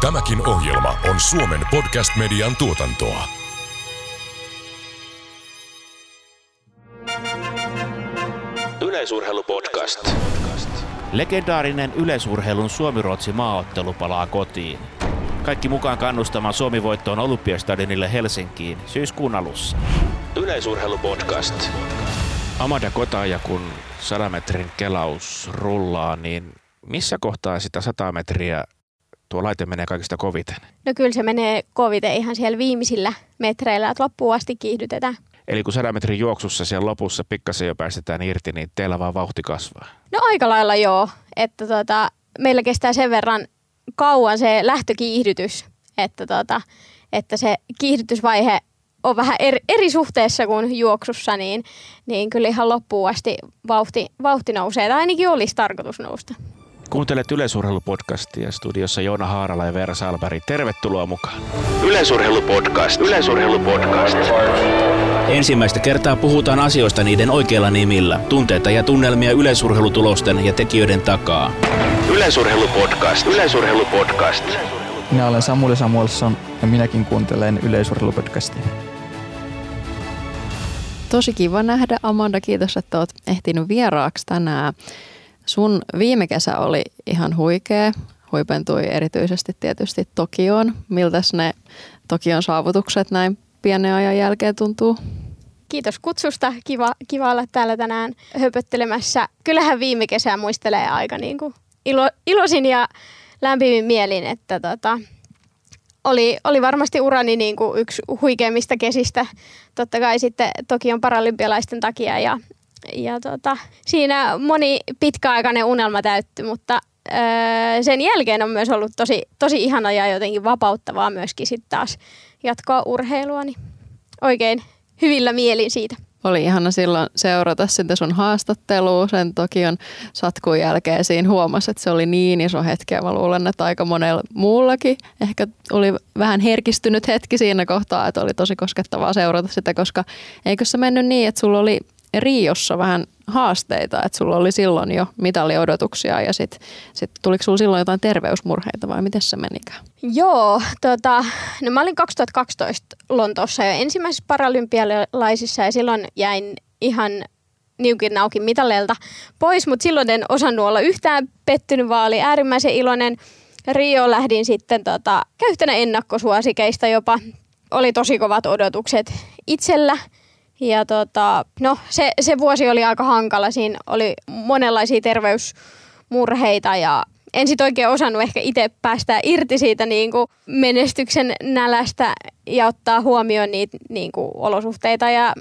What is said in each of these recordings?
Tämäkin ohjelma on Suomen podcast-median tuotantoa. Yleisurheilupodcast. Legendaarinen yleisurheilun Suomi-Ruotsi maaottelu palaa kotiin. Kaikki mukaan kannustamaan Suomi-voittoon Olympiastadionille Helsinkiin syyskuun alussa. Yleisurheilupodcast. Amanda Kotaja, kun 100 metrin kelaus rullaa, niin missä kohtaa sitä 100 metriä tuo laite menee kaikista koviten? No kyllä se menee koviten ihan siellä viimeisillä metreillä, että loppuun asti kiihdytetään. Eli kun 100 metrin juoksussa siellä lopussa pikkasen jo päästetään irti, niin teillä vaan vauhti kasvaa. No aika lailla joo, että tota, meillä kestää sen verran kauan se lähtökiihdytys, että, tota, että se kiihdytysvaihe on vähän eri, eri suhteessa kuin juoksussa, niin, niin kyllä ihan loppuun asti vauhti, vauhti nousee, tai ainakin olisi tarkoitus nousta. Kuuntelet Yleisurheilupodcastia studiossa Joona Haarala ja Veera Salberg. Tervetuloa mukaan. Yleisurheilupodcast. Yleisurheilupodcast. Ensimmäistä kertaa puhutaan asioista niiden oikeilla nimillä. Tunteita ja tunnelmia yleisurheilutulosten ja tekijöiden takaa. Yleisurheilupodcast. Yleisurheilupodcast. Minä olen Samuli Samuelson ja minäkin kuuntelen yleisurheilupodcastia. Tosi kiva nähdä Amanda, kiitos että olet ehtinyt vieraaksi tänään. Sun viime kesä oli ihan huikea, huipentui erityisesti tietysti Tokioon. Miltäs ne Tokion saavutukset näin pienen ajan jälkeen tuntuu? Kiitos kutsusta. Kiva, kiva olla täällä tänään höpöttelemässä. Kyllähän viime kesää muistelee aika niin kuin ilo, iloisin ja lämpimin mielin, että tota, oli, oli varmasti urani niin kuin yksi huikeimmista kesistä. Totta kai sitten Tokion paralympialaisten takia ja, ja tota, siinä moni pitkäaikainen unelma täyttyi, mutta öö, sen jälkeen on myös ollut tosi, tosi ihana ja jotenkin vapauttavaa myöskin sitten taas jatkoa urheilua, niin oikein hyvillä mielin siitä. Oli ihana silloin seurata sitä sun haastattelua sen Tokion satkun jälkeen. Siinä huomasi, että se oli niin iso hetki ja mä luulen, että aika monella muullakin ehkä oli vähän herkistynyt hetki siinä kohtaa, että oli tosi koskettavaa seurata sitä, koska eikö se mennyt niin, että sulla oli Riossa vähän haasteita, että sulla oli silloin jo mitaliodotuksia ja sitten sit tuliko sulla silloin jotain terveysmurheita vai miten se menikään? Joo, tota, no mä olin 2012 Lontoossa jo ensimmäisessä paralympialaisissa ja silloin jäin ihan niukin naukin mitaleilta pois, mutta silloin en osannut olla yhtään pettynyt, vaan oli äärimmäisen iloinen. Rio lähdin sitten tota, käyhtänä ennakkosuosikeista jopa. Oli tosi kovat odotukset itsellä – ja tota, no, se, se vuosi oli aika hankala. Siinä oli monenlaisia terveysmurheita ja en sit oikein osannut ehkä itse päästä irti siitä niin kuin menestyksen nälästä ja ottaa huomioon niitä niin kuin olosuhteita ja,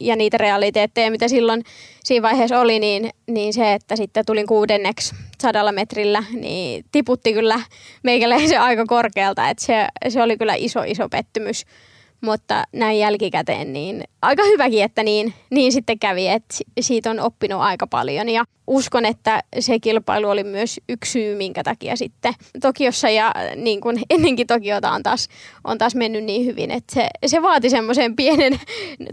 ja niitä realiteetteja, mitä silloin siinä vaiheessa oli, niin, niin se, että sitten tulin kuudenneksi sadalla metrillä, niin tiputti kyllä meikäläisen aika korkealta, että se, se oli kyllä iso, iso pettymys mutta näin jälkikäteen niin aika hyväkin, että niin, niin sitten kävi, että siitä on oppinut aika paljon ja uskon, että se kilpailu oli myös yksi syy, minkä takia sitten Tokiossa ja niin kuin ennenkin Tokiota on taas, on taas mennyt niin hyvin, että se, se vaati semmoisen pienen,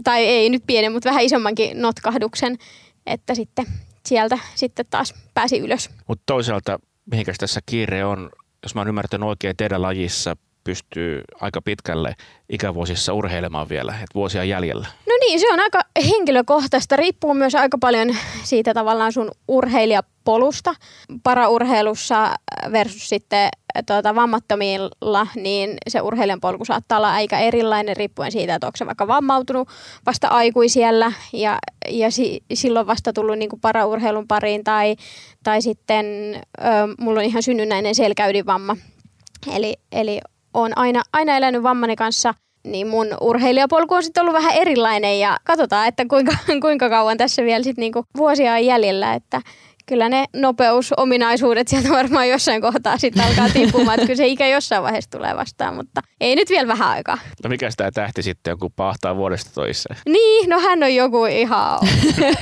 tai ei nyt pienen, mutta vähän isommankin notkahduksen, että sitten sieltä sitten taas pääsi ylös. Mutta toisaalta, mihinkäs tässä kiire on, jos mä oon ymmärtänyt oikein teidän lajissa, pystyy aika pitkälle ikävuosissa urheilemaan vielä, että vuosia jäljellä? No niin, se on aika henkilökohtaista. Riippuu myös aika paljon siitä tavallaan sun urheilijapolusta. Paraurheilussa versus sitten tuota, vammattomilla, niin se urheilijan polku saattaa olla aika erilainen riippuen siitä, että onko se vaikka vammautunut vasta aikuisiellä ja, ja si, silloin vasta tullut niin paraurheilun pariin tai, tai sitten ö, mulla on ihan synnynnäinen selkäydinvamma. Eli, eli olen aina, aina elänyt vammani kanssa, niin mun urheilijapolku on sitten ollut vähän erilainen ja katsotaan, että kuinka, kuinka kauan tässä vielä sitten niinku vuosia on jäljellä, että kyllä ne nopeusominaisuudet sieltä varmaan jossain kohtaa sitten alkaa tippumaan, että kyllä se ikä jossain vaiheessa tulee vastaan, mutta ei nyt vielä vähän aikaa. No mikä sitä tähti sitten joku pahtaa vuodesta toiseen? Niin, no hän on joku ihan,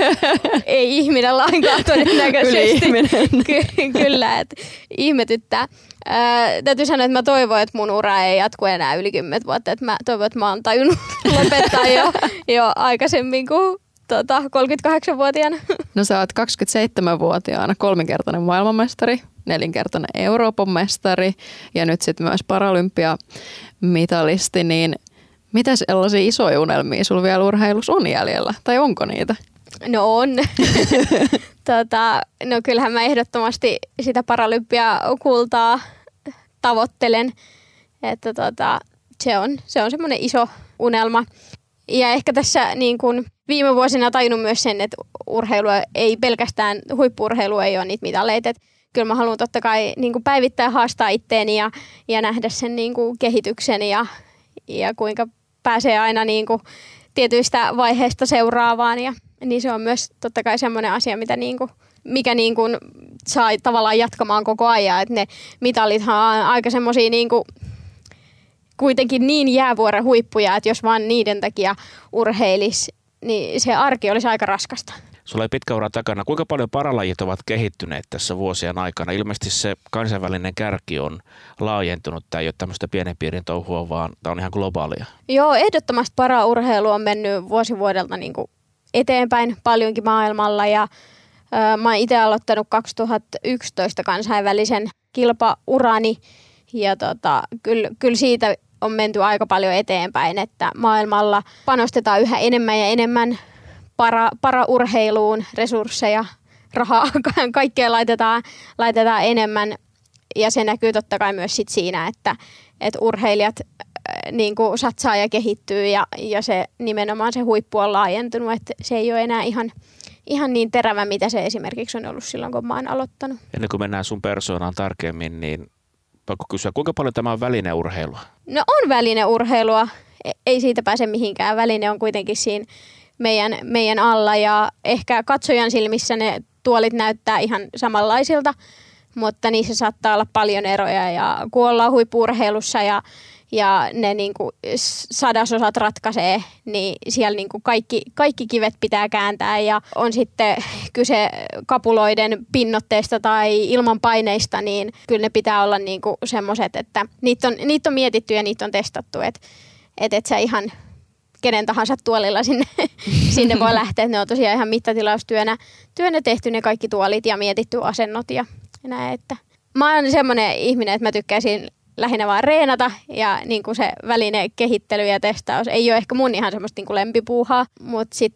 ei ihminen lainkaan todennäköisesti. Ky- kyllä, että ihmetyttää. Ää, täytyy sanoa, että mä toivon, että mun ura ei jatku enää yli kymmentä vuotta. Että mä toivon, että mä oon tajunnut lopettaa jo, jo aikaisemmin kuin tota, 38-vuotiaana. No sä oot 27-vuotiaana kolminkertainen maailmanmestari, nelinkertainen Euroopan mestari ja nyt sitten myös paralympiamitalisti, niin mitä sellaisia isoja unelmia sulla vielä urheilussa on jäljellä? Tai onko niitä? No on. tota, no kyllähän mä ehdottomasti sitä paralympiakultaa tavoittelen. Että tota, se on, se on semmoinen iso unelma. Ja ehkä tässä niin kun viime vuosina tajunnut myös sen, että urheilu ei pelkästään, huippurheilu ei ole niitä mitaleita. Et kyllä mä haluan totta kai niin kuin päivittää haastaa itteeni ja, ja nähdä sen niin kuin kehityksen ja, ja kuinka pääsee aina niin kuin tietyistä vaiheista seuraavaan. Ja, niin se on myös totta kai semmoinen asia, mitä niin kuin, mikä niin kuin saa tavallaan jatkamaan koko ajan. Että ne mitalithan on aika semmoisia niin kuin kuitenkin niin jäävuoren huippuja, että jos vaan niiden takia urheilis, niin se arki olisi aika raskasta. Sulla ei pitkä ura takana. Kuinka paljon paralajit ovat kehittyneet tässä vuosien aikana? Ilmeisesti se kansainvälinen kärki on laajentunut. Tämä ei ole tämmöistä pienen piirin touhua, vaan tämä on ihan globaalia. Joo, ehdottomasti paraurheilu on mennyt vuosi vuodelta niin kuin eteenpäin paljonkin maailmalla ja ö, mä oon itse aloittanut 2011 kansainvälisen kilpaurani ja tota, kyllä, kyllä siitä on menty aika paljon eteenpäin, että maailmalla panostetaan yhä enemmän ja enemmän para, paraurheiluun, resursseja, rahaa, kaikkea laitetaan, laitetaan enemmän ja se näkyy totta kai myös sit siinä, että, että urheilijat äh, niin kuin satsaa ja kehittyy ja, ja se nimenomaan se huippu on laajentunut, että se ei ole enää ihan, ihan niin terävä, mitä se esimerkiksi on ollut silloin, kun mä oon aloittanut. Ennen kuin mennään sun persoonaan tarkemmin, niin pakko kysyä, kuinka paljon tämä on välineurheilua? No on välineurheilua, E- ei siitä pääse mihinkään. Väline on kuitenkin siinä meidän, meidän alla ja ehkä katsojan silmissä ne tuolit näyttää ihan samanlaisilta, mutta niissä saattaa olla paljon eroja ja kun ollaan huippurheilussa ja, ja ne niin kuin sadasosat ratkaisee, niin siellä niin kuin kaikki, kaikki kivet pitää kääntää ja on sitten kyse kapuloiden pinnotteesta tai ilmanpaineista, niin kyllä ne pitää olla niin semmoiset, että niitä on, niitä on mietitty ja niitä on testattu, että et, et sä ihan kenen tahansa tuolilla sinne, sinne voi lähteä. Ne on tosiaan ihan mittatilaustyönä työnä tehty ne kaikki tuolit ja mietitty asennot ja näin. Että mä oon semmoinen ihminen, että mä tykkäisin lähinnä vaan reenata ja niin kuin se väline kehittely ja testaus ei ole ehkä mun ihan semmoista niin kuin lempipuuhaa, mutta sit,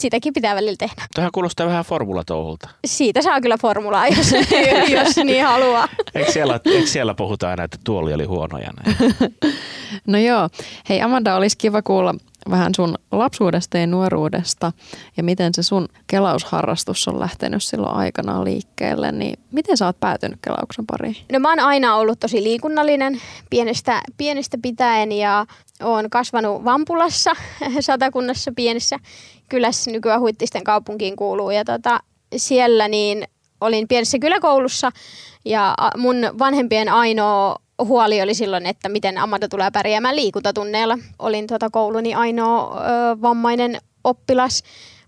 sitäkin pitää välillä tehdä. Tähän kuulostaa vähän formulatouhulta. Siitä saa kyllä formulaa, jos, jos niin haluaa. Eikö siellä, eikö siellä puhuta aina, että tuoli oli huono ja näin? No joo. Hei Amanda, olisi kiva kuulla vähän sun lapsuudesta ja nuoruudesta ja miten se sun kelausharrastus on lähtenyt silloin aikanaan liikkeelle. Niin miten sä oot päätynyt kelauksen pariin? No mä oon aina ollut tosi liikunnallinen pienestä, pienestä pitäen ja oon kasvanut Vampulassa, satakunnassa pienessä kylässä, nykyään Huittisten kaupunkiin kuuluu. Ja tota, siellä niin olin pienessä kyläkoulussa ja mun vanhempien ainoa huoli oli silloin, että miten Amanda tulee pärjäämään liikuntatunneilla. Olin tota kouluni ainoa ö, vammainen oppilas,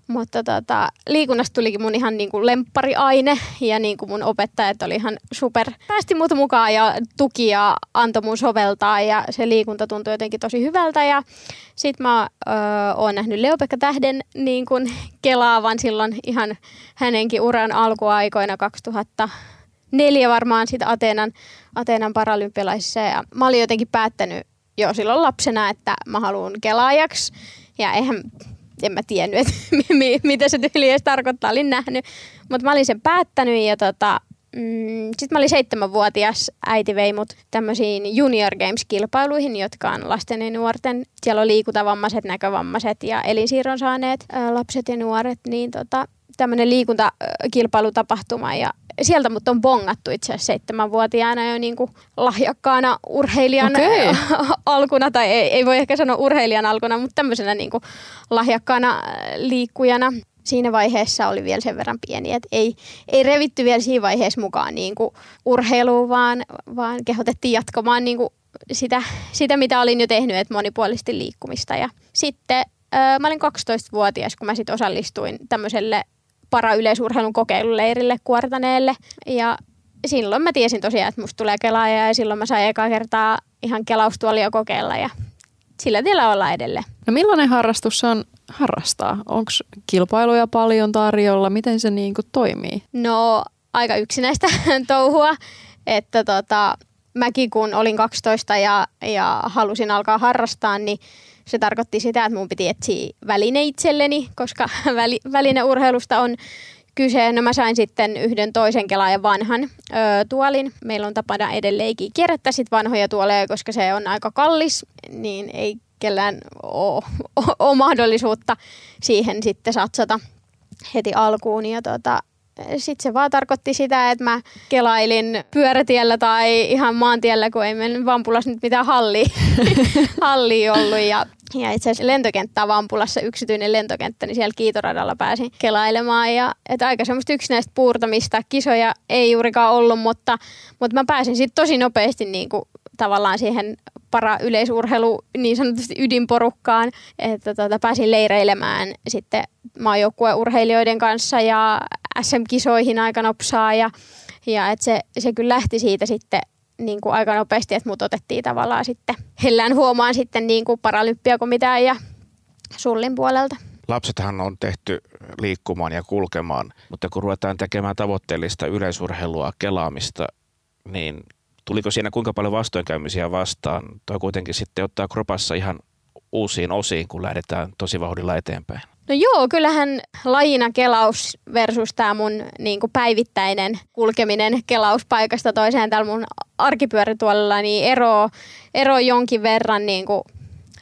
mutta tota, liikunnasta tulikin mun ihan niin kuin lemppariaine ja niin kuin mun opettajat oli ihan super. Päästi mut mukaan ja tuki ja antoi mun soveltaa ja se liikunta tuntui jotenkin tosi hyvältä. Ja sit mä ö, oon nähnyt Leopekka Tähden niin kuin kelaavan silloin ihan hänenkin uran alkuaikoina 2000 neljä varmaan sitten Ateenan, Ateenan paralympialaisissa. Ja mä olin jotenkin päättänyt jo silloin lapsena, että mä haluan kelaajaksi. Ja eihän en mä tiennyt, että mi- mitä se tyyli edes tarkoittaa, olin nähnyt. Mutta mä olin sen päättänyt ja tota, mm, sitten mä olin seitsemänvuotias, äiti vei mut tämmöisiin Junior Games-kilpailuihin, jotka on lasten ja nuorten. Siellä on liikuntavammaiset, näkövammaiset ja elinsiirron saaneet ää, lapset ja nuoret, niin tota, tämmöinen liikuntakilpailutapahtuma ja sieltä mut on bongattu itse asiassa seitsemänvuotiaana jo niin kuin lahjakkaana urheilijan Okei. alkuna, tai ei, ei voi ehkä sanoa urheilijan alkuna, mutta tämmöisenä niin kuin lahjakkaana äh, liikkujana. Siinä vaiheessa oli vielä sen verran pieni, että ei, ei revitty vielä siinä vaiheessa mukaan niin kuin urheiluun, vaan, vaan kehotettiin jatkamaan niin kuin sitä, sitä, mitä olin jo tehnyt, että monipuolisesti liikkumista. Ja sitten äh, mä olin 12-vuotias, kun mä sitten osallistuin tämmöiselle para-yleisurheilun kokeiluleirille Kuortaneelle. Ja silloin mä tiesin tosiaan, että musta tulee kelaaja ja silloin mä sain ekaa kertaa ihan kelaustuolia kokeilla ja sillä tiellä ollaan edelleen. No millainen harrastus on harrastaa? Onko kilpailuja paljon tarjolla? Miten se niin kuin toimii? No aika yksinäistä touhua, että tota, mäkin kun olin 12 ja, ja halusin alkaa harrastaa, niin se tarkoitti sitä, että mun piti etsiä väline itselleni, koska väli, välineurheilusta on kyse. No mä sain sitten yhden toisen kelaajan vanhan ö, tuolin. Meillä on tapana edelleenkin kierrättää sit vanhoja tuoleja, koska se on aika kallis, niin ei kellään ole, mahdollisuutta siihen sitten satsata heti alkuun. Ja tota, sitten se vaan tarkoitti sitä, että mä kelailin pyörätiellä tai ihan maantiellä, kun ei meillä Vampulassa nyt mitään hallia, hallia ollut. Ja, ja itse asiassa lentokenttä on Vampulassa, yksityinen lentokenttä, niin siellä kiitoradalla pääsin kelailemaan. Ja, että aika semmoista yksinäistä puurtamista. Kisoja ei juurikaan ollut, mutta, mutta mä pääsin sitten tosi nopeasti niin kuin, tavallaan siihen para-yleisurheilu niin sanotusti ydinporukkaan, että tota, pääsin leireilemään sitten maajoukkueurheilijoiden kanssa ja SM-kisoihin aika nopsaa ja, ja että se, se kyllä lähti siitä sitten niin kuin aika nopeasti, että mut otettiin tavallaan sitten hellään huomaan sitten niin kuin paralympiakomitean ja sullin puolelta. Lapsethan on tehty liikkumaan ja kulkemaan, mutta kun ruvetaan tekemään tavoitteellista yleisurheilua, kelaamista, niin tuliko siinä kuinka paljon vastoinkäymisiä vastaan? Toi kuitenkin sitten ottaa kropassa ihan uusiin osiin, kun lähdetään tosi vauhdilla eteenpäin. No joo, kyllähän lajina kelaus versus tämä mun niin kuin päivittäinen kulkeminen kelauspaikasta toiseen täällä mun arkipyörätuolella, niin ero, ero jonkin verran niin kuin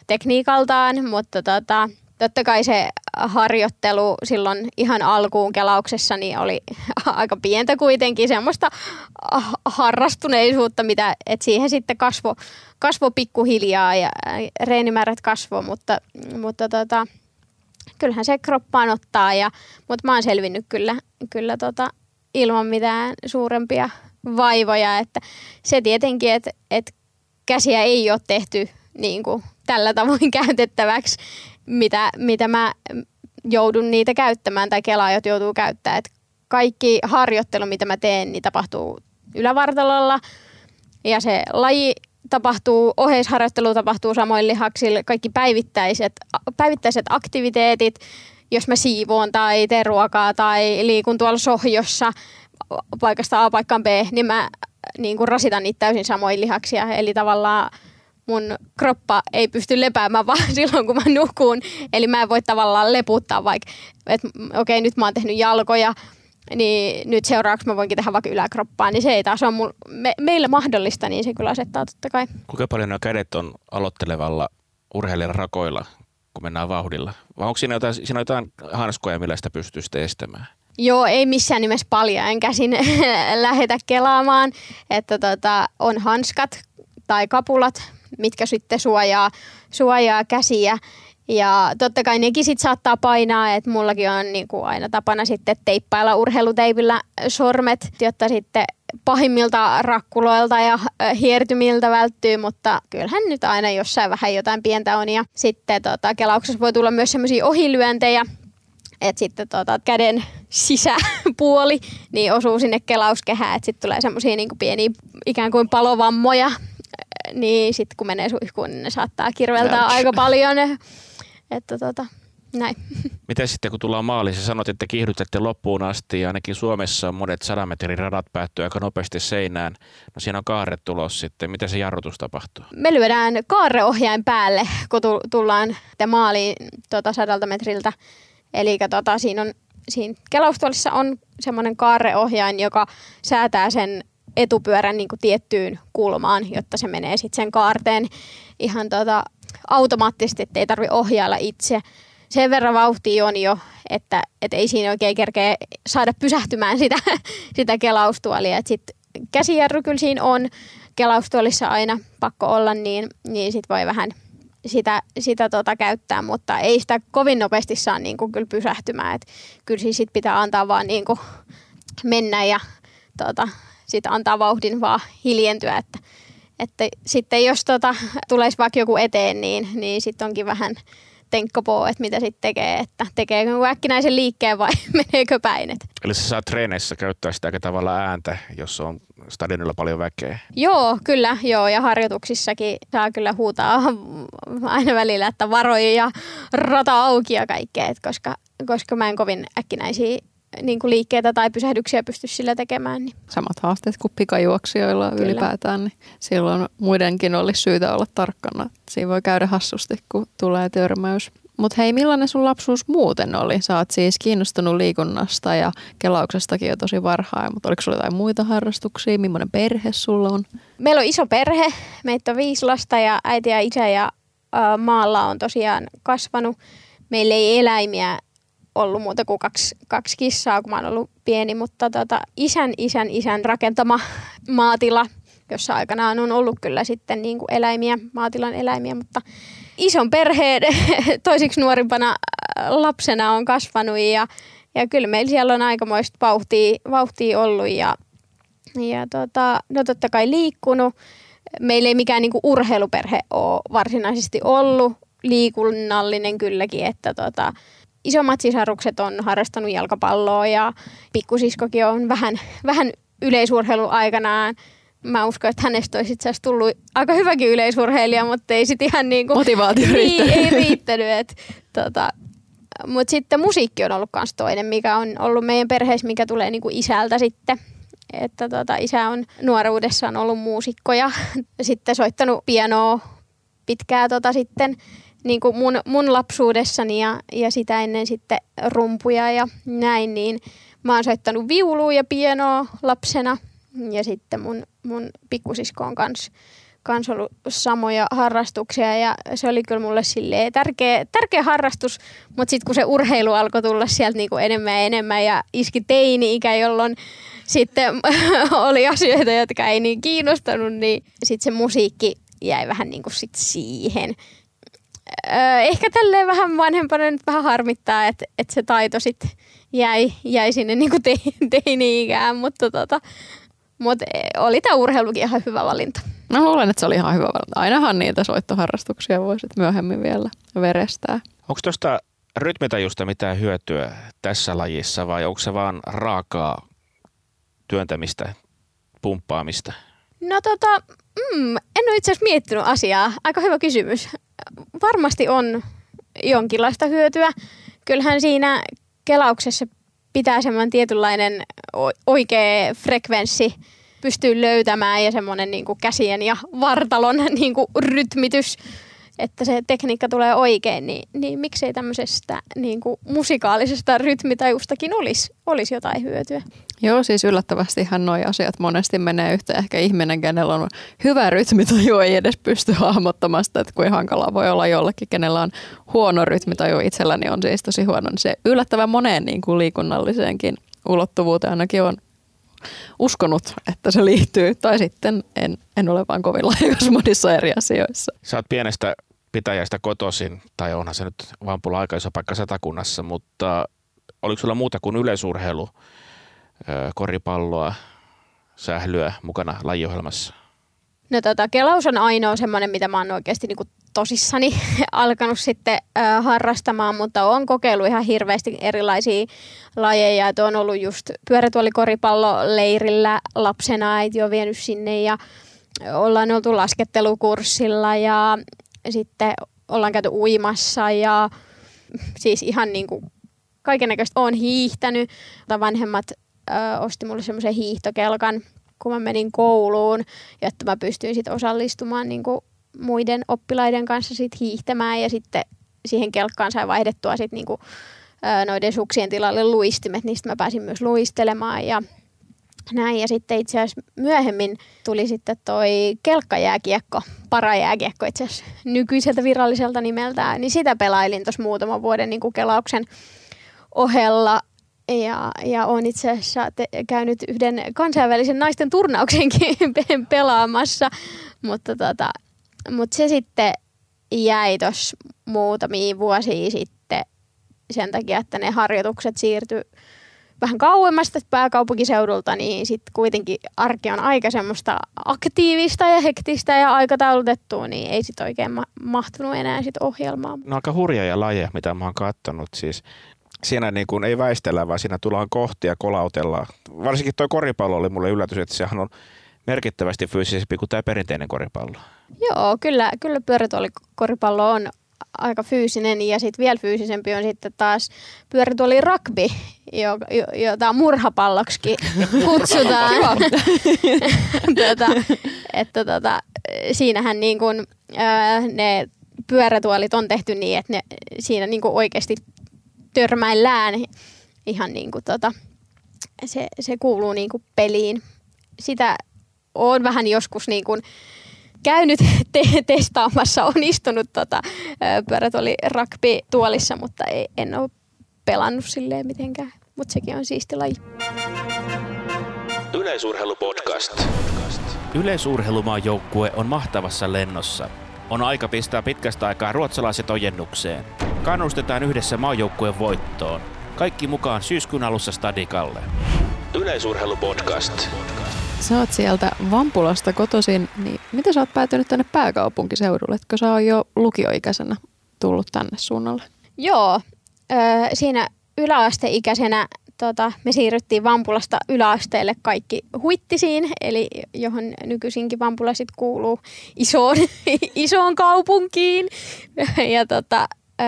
tekniikaltaan, mutta tota, totta kai se harjoittelu silloin ihan alkuun kelauksessa niin oli aika pientä kuitenkin, semmoista harrastuneisuutta, mitä, että siihen sitten kasvo, kasvo pikkuhiljaa ja reenimäärät kasvo, mutta, mutta tota, kyllähän se kroppaan ottaa, ja, mutta mä oon selvinnyt kyllä, kyllä tota, ilman mitään suurempia vaivoja, että se tietenkin, että, että käsiä ei ole tehty niin kuin, tällä tavoin käytettäväksi, mitä, mitä mä joudun niitä käyttämään tai kelaajat joutuu käyttämään. Et kaikki harjoittelu, mitä mä teen, niin tapahtuu ylävartalolla ja se laji tapahtuu, oheisharjoittelu tapahtuu samoin lihaksilla, kaikki päivittäiset, päivittäiset aktiviteetit, jos mä siivoon tai teen ruokaa tai liikun tuolla sohjossa paikasta A paikkaan B, niin mä niin kuin rasitan niitä täysin samoin lihaksia. Eli tavallaan mun kroppa ei pysty lepäämään vaan silloin, kun mä nukun. Eli mä en voi tavallaan leputtaa vaikka, että okei, okay, nyt mä oon tehnyt jalkoja, niin nyt seuraavaksi mä voinkin tehdä vaikka yläkroppaa, niin se ei taas ole mul, me, meille mahdollista, niin se kyllä asettaa totta kai. Kuinka paljon nuo kädet on aloittelevalla urheilijalla rakoilla, kun mennään vauhdilla? Vai onko siinä jotain, siinä jotain hanskoja, millä sitä pystyy sitten estämään? Joo, ei missään nimessä paljon, en käsin lähetä kelaamaan, että tota, on hanskat tai kapulat, mitkä sitten suojaa, suojaa käsiä. Ja totta kai nekin sit saattaa painaa, että mullakin on niinku aina tapana sitten teippailla urheiluteipillä sormet, jotta sitten pahimmilta rakkuloilta ja hiertymiltä välttyy, mutta kyllähän nyt aina jossain vähän jotain pientä on. Ja sitten tota, kelauksessa voi tulla myös semmoisia ohilyöntejä, että sitten tota, käden sisäpuoli niin osuu sinne kelauskehään, että sitten tulee semmoisia niinku pieniä ikään kuin palovammoja, niin sitten kun menee suihkuun, niin ne saattaa kirveltää aika paljon. Että tota, näin. Miten sitten kun tullaan maaliin, sä sanot, että kiihdytätte loppuun asti ja ainakin Suomessa monet sadan metrin radat päättyy aika nopeasti seinään. No siinä on kaarre tulos sitten. Miten se jarrutus tapahtuu? Me lyödään kaarreohjain päälle, kun tullaan maaliin tota sadalta metriltä. Eli tota, siinä on siinä kelaustuolissa on semmoinen kaarreohjain, joka säätää sen etupyörän niin kuin tiettyyn kulmaan, jotta se menee sitten sen kaarteen ihan tota, automaattisesti, että ei tarvi ohjailla itse. Sen verran vauhtia on jo, että, että ei siinä oikein kerkeä saada pysähtymään sitä, sitä kelaustuolia. Et sit käsijarru kyllä siinä on, kelaustuolissa aina pakko olla, niin, niin sit voi vähän sitä, sitä tota käyttää, mutta ei sitä kovin nopeasti saa niin kuin kyllä pysähtymään. Et kyllä siis sit pitää antaa vaan niin kuin mennä ja tota, sit antaa vauhdin vaan hiljentyä, että, että sitten jos tota, tulisi vaikka joku eteen, niin, niin sitten onkin vähän tenkkapoo, että mitä sitten tekee, että tekeekö äkkinäisen liikkeen vai meneekö päin. Et. Eli sä saat treeneissä käyttää sitä tavalla ääntä, jos on stadionilla paljon väkeä. Joo, kyllä, joo, ja harjoituksissakin saa kyllä huutaa aina välillä, että varoja ja rata auki ja kaikkea, et koska, koska mä en kovin äkkinäisiä niin kuin liikkeitä tai pysähdyksiä pysty sillä tekemään. Niin. Samat haasteet kuin pikajuoksijoilla Kyllä. ylipäätään, niin silloin muidenkin olisi syytä olla tarkkana. Siinä voi käydä hassusti, kun tulee törmäys. Mutta hei, millainen sun lapsuus muuten oli? Sä oot siis kiinnostunut liikunnasta ja kelauksestakin jo tosi varhain, mutta oliko sulla jotain muita harrastuksia? Millainen perhe sulla on? Meillä on iso perhe, meitä on viisi lasta ja äiti ja isä ja ä, maalla on tosiaan kasvanut. Meillä ei eläimiä ollut muuta kuin kaksi, kaksi kissaa, kun mä oon ollut pieni, mutta tota, isän, isän, isän rakentama maatila, jossa aikanaan on ollut kyllä sitten niin kuin eläimiä, maatilan eläimiä, mutta ison perheen toisiksi nuorimpana äh, lapsena on kasvanut ja, ja kyllä meillä siellä on aikamoista vauhtia, vauhtia ollut ja, ja tota, no totta kai liikkunut. Meillä ei mikään niinku urheiluperhe ole varsinaisesti ollut, liikunnallinen kylläkin, että tota, isommat sisarukset on harrastanut jalkapalloa ja pikkusiskokin on vähän, vähän yleisurheilu aikanaan. Mä uskon, että hänestä olisi itse asiassa tullut aika hyväkin yleisurheilija, mutta ei sitten ihan niin kuin... Motivaatio niin, riittänyt. ei riittänyt. Et, tota, mutta sitten musiikki on ollut myös toinen, mikä on ollut meidän perheessä, mikä tulee niinku isältä sitten. Että tota, isä on nuoruudessaan ollut muusikko ja sitten soittanut pianoa pitkää tota sitten niin kuin mun, mun lapsuudessani ja, ja sitä ennen sitten rumpuja ja näin, niin mä oon soittanut viulua ja pianoa lapsena ja sitten mun, mun pikkusisko on kans, kans ollut samoja harrastuksia ja se oli kyllä mulle silleen tärkeä, tärkeä harrastus, mutta sitten kun se urheilu alkoi tulla sieltä niinku enemmän ja enemmän ja iski teini-ikä, jolloin sitten oli asioita, jotka ei niin kiinnostanut, niin sitten se musiikki jäi vähän niin kuin sit siihen. Öö, ehkä tälleen vähän vanhempana nyt vähän harmittaa, että, että se taito sitten jäi, jäi sinne niin kuin te, teini-ikään, mutta tota, mut oli tämä urheilukin ihan hyvä valinta. Mä luulen, että se oli ihan hyvä valinta. Ainahan niitä soittoharrastuksia voisit myöhemmin vielä verestää. Onko tuosta rytmitajusta mitään hyötyä tässä lajissa vai onko se vaan raakaa työntämistä, pumppaamista? No tota, mm, en ole itse asiassa miettinyt asiaa. Aika hyvä kysymys. Varmasti on jonkinlaista hyötyä. Kyllähän siinä kelauksessa pitää semmoinen tietynlainen oikea frekvenssi pystyy löytämään ja semmoinen niin käsien ja vartalon niin rytmitys, että se tekniikka tulee oikein, niin, niin miksei tämmöisestä niin kuin musikaalisesta rytmitajustakin olisi, olisi jotain hyötyä. Joo, siis yllättävästihän nuo asiat monesti menee yhtä. Ehkä ihminen, kenellä on hyvä rytmitaju, ei edes pysty hahmottamaan sitä, että kuinka hankalaa voi olla jollekin, kenellä on huono rytmitaju itselläni on siis tosi huono. Se yllättävän moneen niin kuin liikunnalliseenkin ulottuvuuteen ainakin on uskonut, että se liittyy. Tai sitten en, en ole vaan kovin lahjakas monissa eri asioissa. Sä oot pienestä pitäjästä kotoisin, tai onhan se nyt Vampulla aika iso paikka satakunnassa, mutta oliko sulla muuta kuin yleisurheilu, koripalloa, sählyä mukana lajiohjelmassa? No tota, kelaus on ainoa semmoinen, mitä mä oon oikeasti niinku tosissani alkanut sitten harrastamaan, mutta on kokeillut ihan hirveästi erilaisia lajeja. Et on ollut just pyörätuolikoripalloleirillä lapsena, äiti on vienyt sinne ja ollaan oltu laskettelukurssilla ja sitten ollaan käyty uimassa ja siis ihan niin kuin kaikennäköistä on hiihtänyt. Tai vanhemmat osti mulle semmoisen hiihtokelkan, kun mä menin kouluun, jotta mä pystyin sit osallistumaan niin kuin muiden oppilaiden kanssa sit hiihtämään ja sitten siihen kelkkaan sai vaihdettua sit niin kuin, ö, noiden suksien tilalle luistimet, niistä mä pääsin myös luistelemaan ja näin. Ja sitten itse asiassa myöhemmin tuli sitten toi kelkkajääkiekko, parajääkiekko itse asiassa nykyiseltä viralliselta nimeltään, niin sitä pelailin tuossa muutaman vuoden niin kuin kelauksen ohella. Ja, ja olen itse asiassa te- käynyt yhden kansainvälisen naisten turnauksenkin pe- pelaamassa, mutta, tota, mutta se sitten jäi tuossa muutamia vuosia sitten sen takia, että ne harjoitukset siirtyi vähän kauemmas tästä pääkaupunkiseudulta, niin sitten kuitenkin arki on aika semmoista aktiivista ja hektistä ja aikataulutettua, niin ei sitten oikein ma- mahtunut enää sit ohjelmaan. No aika hurjoja lajeja, mitä mä oon kattonut. Siis siinä niin kuin ei väistellä, vaan siinä tullaan kohti ja kolautellaan. Varsinkin tuo koripallo oli mulle yllätys, että sehän on merkittävästi fyysisempi kuin tämä perinteinen koripallo. Joo, kyllä, kyllä pyörätuolikoripallo on aika fyysinen ja sitten vielä fyysisempi on sitten taas pyörätuoli rugby, jo, jo, jota murhapalloksi kutsutaan. tota, että tota, siinähän niin kun, ne pyörätuolit on tehty niin, että ne, siinä niin oikeasti törmäillään ihan niin kuin tota, se, se kuuluu niin kuin peliin. Sitä on vähän joskus niin kuin käynyt te- testaamassa, on istunut tota, pyörätuoli rugby tuolissa, mutta ei, en ole pelannut silleen mitenkään. Mutta sekin on siisti laji. Yleisurheilupodcast. Yleisurheilumaan joukkue on mahtavassa lennossa. On aika pistää pitkästä aikaa ruotsalaiset ojennukseen. Kannustetaan yhdessä maajoukkueen voittoon. Kaikki mukaan syyskuun alussa Stadikalle. Yleisurheilupodcast. Sä oot sieltä Vampulasta kotoisin, niin miten sä oot päätynyt tänne pääkaupunkiseudulle? Etkö sä oot jo lukioikäisenä tullut tänne suunnalle? Joo, ö, siinä yläasteikäisenä tota, me siirryttiin Vampulasta yläasteelle kaikki huittisiin, eli johon nykyisinkin Vampula sit kuuluu isoon, isoon kaupunkiin. Ja tota, ö,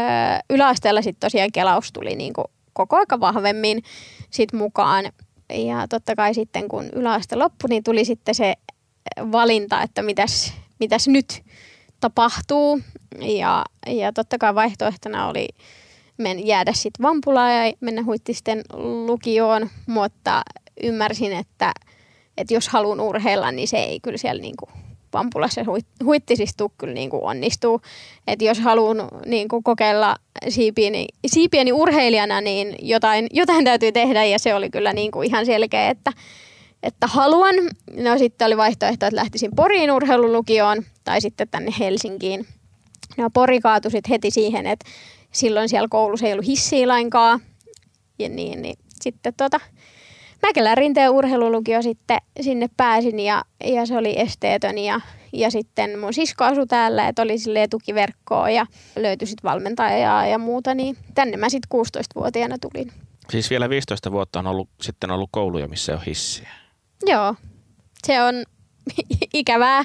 yläasteella sitten tosiaan kelaus tuli niinku koko aika vahvemmin sit mukaan. Ja totta kai sitten kun yläaste loppui, niin tuli sitten se valinta, että mitäs, mitäs nyt tapahtuu. Ja, ja totta kai vaihtoehtona oli men, jäädä sitten Vampulaan ja mennä huittisten lukioon, mutta ymmärsin, että, että jos haluan urheilla, niin se ei kyllä siellä niinku Vampulassa huittisissa tule kyllä niinku onnistuu. Että jos haluan niinku kokeilla siipieni, siipieni urheilijana, niin jotain, jotain täytyy tehdä ja se oli kyllä niinku ihan selkeä, että, että haluan. No sitten oli vaihtoehto, että lähtisin Poriin urheilulukioon tai sitten tänne Helsinkiin. No Pori kaatui sitten heti siihen, että silloin siellä koulussa ei ollut hissiä lainkaan. Ja niin, niin sitten tota, Mäkelän rinteen urheilulukio sitten sinne pääsin ja, ja se oli esteetön ja, ja sitten mun sisko asui täällä, että oli sille tukiverkkoa ja löytyi sitten valmentajaa ja muuta, niin tänne mä sitten 16-vuotiaana tulin. Siis vielä 15 vuotta on ollut, sitten ollut kouluja, missä on hissiä. Joo, se on ikävää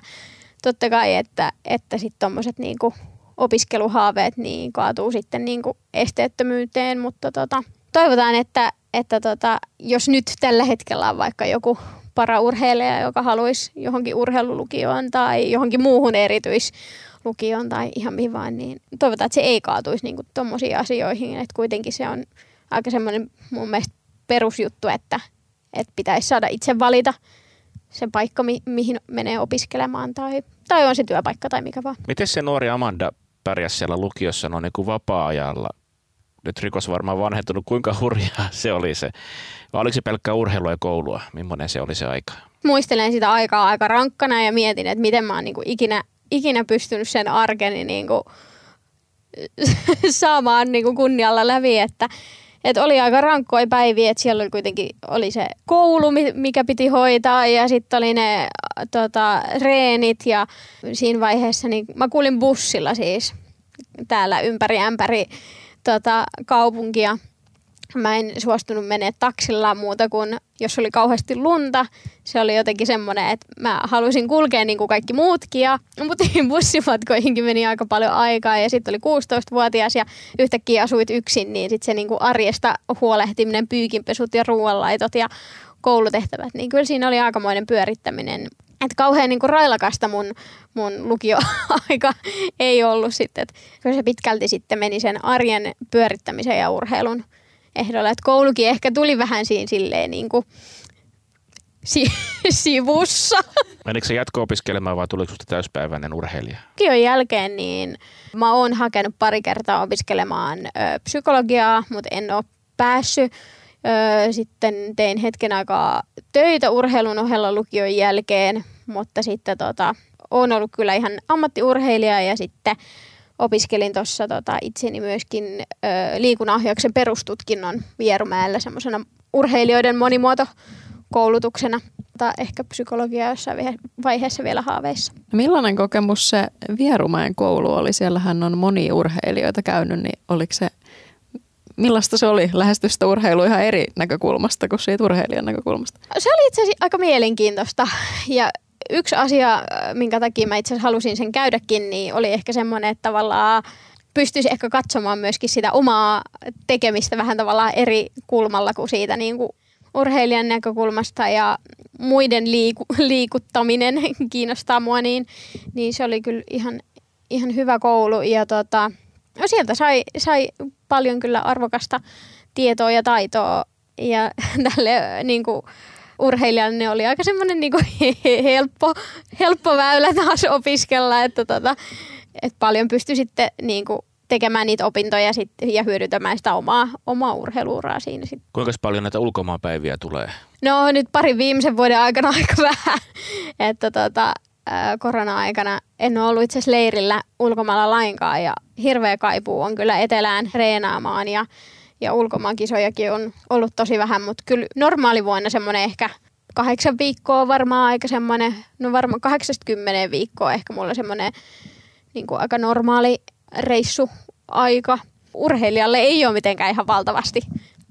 totta kai, että, että sitten tuommoiset niinku opiskeluhaaveet niin kaatuu sitten niinku esteettömyyteen, mutta tota, toivotaan, että, että tota, jos nyt tällä hetkellä on vaikka joku paraurheilija, joka haluaisi johonkin urheilulukioon tai johonkin muuhun erityislukioon tai ihan mihin vaan, niin toivotaan, että se ei kaatuisi niin tuommoisiin asioihin. Että kuitenkin se on aika semmoinen mun mielestä perusjuttu, että, että pitäisi saada itse valita se paikka, mi- mihin menee opiskelemaan tai, tai on se työpaikka tai mikä vaan. Miten se nuori Amanda pärjäsi siellä lukiossa noin niin kuin vapaa-ajalla? Nyt rikos varmaan vanhentunut, kuinka hurjaa se oli se? Vai oliko se pelkkää urheilua ja koulua? Millainen se oli se aika? Muistelen sitä aikaa aika rankkana ja mietin, että miten mä oon niin kuin ikinä, ikinä pystynyt sen arkeni niin kuin saamaan niin kuin kunnialla läpi, että et oli aika rankkoja päiviä, että siellä oli kuitenkin oli se koulu, mikä piti hoitaa ja sitten oli ne tota, reenit ja siinä vaiheessa niin mä kuulin bussilla siis täällä ympäri ämpäri tota, kaupunkia. Mä en suostunut menemään taksilla muuta kuin, jos oli kauheasti lunta. Se oli jotenkin semmoinen, että mä halusin kulkea niin kuin kaikki muutkin. Ja, mutta bussimatkoihinkin meni aika paljon aikaa. Ja sitten oli 16-vuotias ja yhtäkkiä asuit yksin, niin sitten se niin kuin arjesta huolehtiminen, pyykinpesut ja ruoanlaitot ja koulutehtävät. Niin kyllä siinä oli aikamoinen pyörittäminen että kauhean niin kuin railakasta mun, mun lukioaika ei ollut sitten. Että kyllä se pitkälti sitten meni sen arjen pyörittämisen ja urheilun ehdolla. Että koulukin ehkä tuli vähän siinä silleen niin kuin si- sivussa. Menikö se jatko-opiskelemaan vai tuliko sinusta täyspäiväinen urheilija? Lukion jälkeen niin mä oon hakenut pari kertaa opiskelemaan ö, psykologiaa, mutta en ole päässyt. Öö, sitten tein hetken aikaa töitä urheilun ohella lukion jälkeen, mutta sitten tota, olen ollut kyllä ihan ammattiurheilija ja sitten opiskelin tuossa tota, itseni myöskin ö, liikunnanohjauksen perustutkinnon Vierumäellä semmoisena urheilijoiden monimuoto koulutuksena. Tai ehkä psykologia jossain vaihe- vaiheessa vielä haaveissa. No Millainen kokemus se Vierumäen koulu oli? Siellähän on moni urheilijoita käynyt, niin oliko se, millaista se oli lähestyä sitä urheilua ihan eri näkökulmasta kuin siitä urheilijan näkökulmasta? Se oli itse asiassa aika mielenkiintoista. Ja yksi asia, minkä takia mä itse halusin sen käydäkin, niin oli ehkä semmoinen, että tavallaan pystyisi ehkä katsomaan myöskin sitä omaa tekemistä vähän tavallaan eri kulmalla kuin siitä niin kuin urheilijan näkökulmasta. Ja muiden liiku, liikuttaminen kiinnostaa mua, niin, niin se oli kyllä ihan, ihan hyvä koulu. Ja tota, no sieltä sai, sai paljon kyllä arvokasta tietoa ja taitoa ja tälle niin kuin, urheilijalle ne oli aika semmoinen niin kuin, helppo, helppo väylä taas opiskella, että tota, et paljon pystyi sitten niin kuin, tekemään niitä opintoja sit, ja hyödyntämään sitä omaa, omaa urheiluuraa siinä sitten. Kuinka paljon näitä ulkomaanpäiviä tulee? No nyt parin viimeisen vuoden aikana aika vähän, että tota, korona-aikana en ole ollut itse asiassa leirillä ulkomailla lainkaan ja hirveä kaipuu on kyllä etelään reenaamaan ja, ja ulkomaankisojakin on ollut tosi vähän, mutta kyllä normaali vuonna semmoinen ehkä kahdeksan viikkoa varmaan aika semmoinen, no varmaan 80 viikkoa ehkä mulla semmoinen niin kuin aika normaali reissuaika. Urheilijalle ei ole mitenkään ihan valtavasti.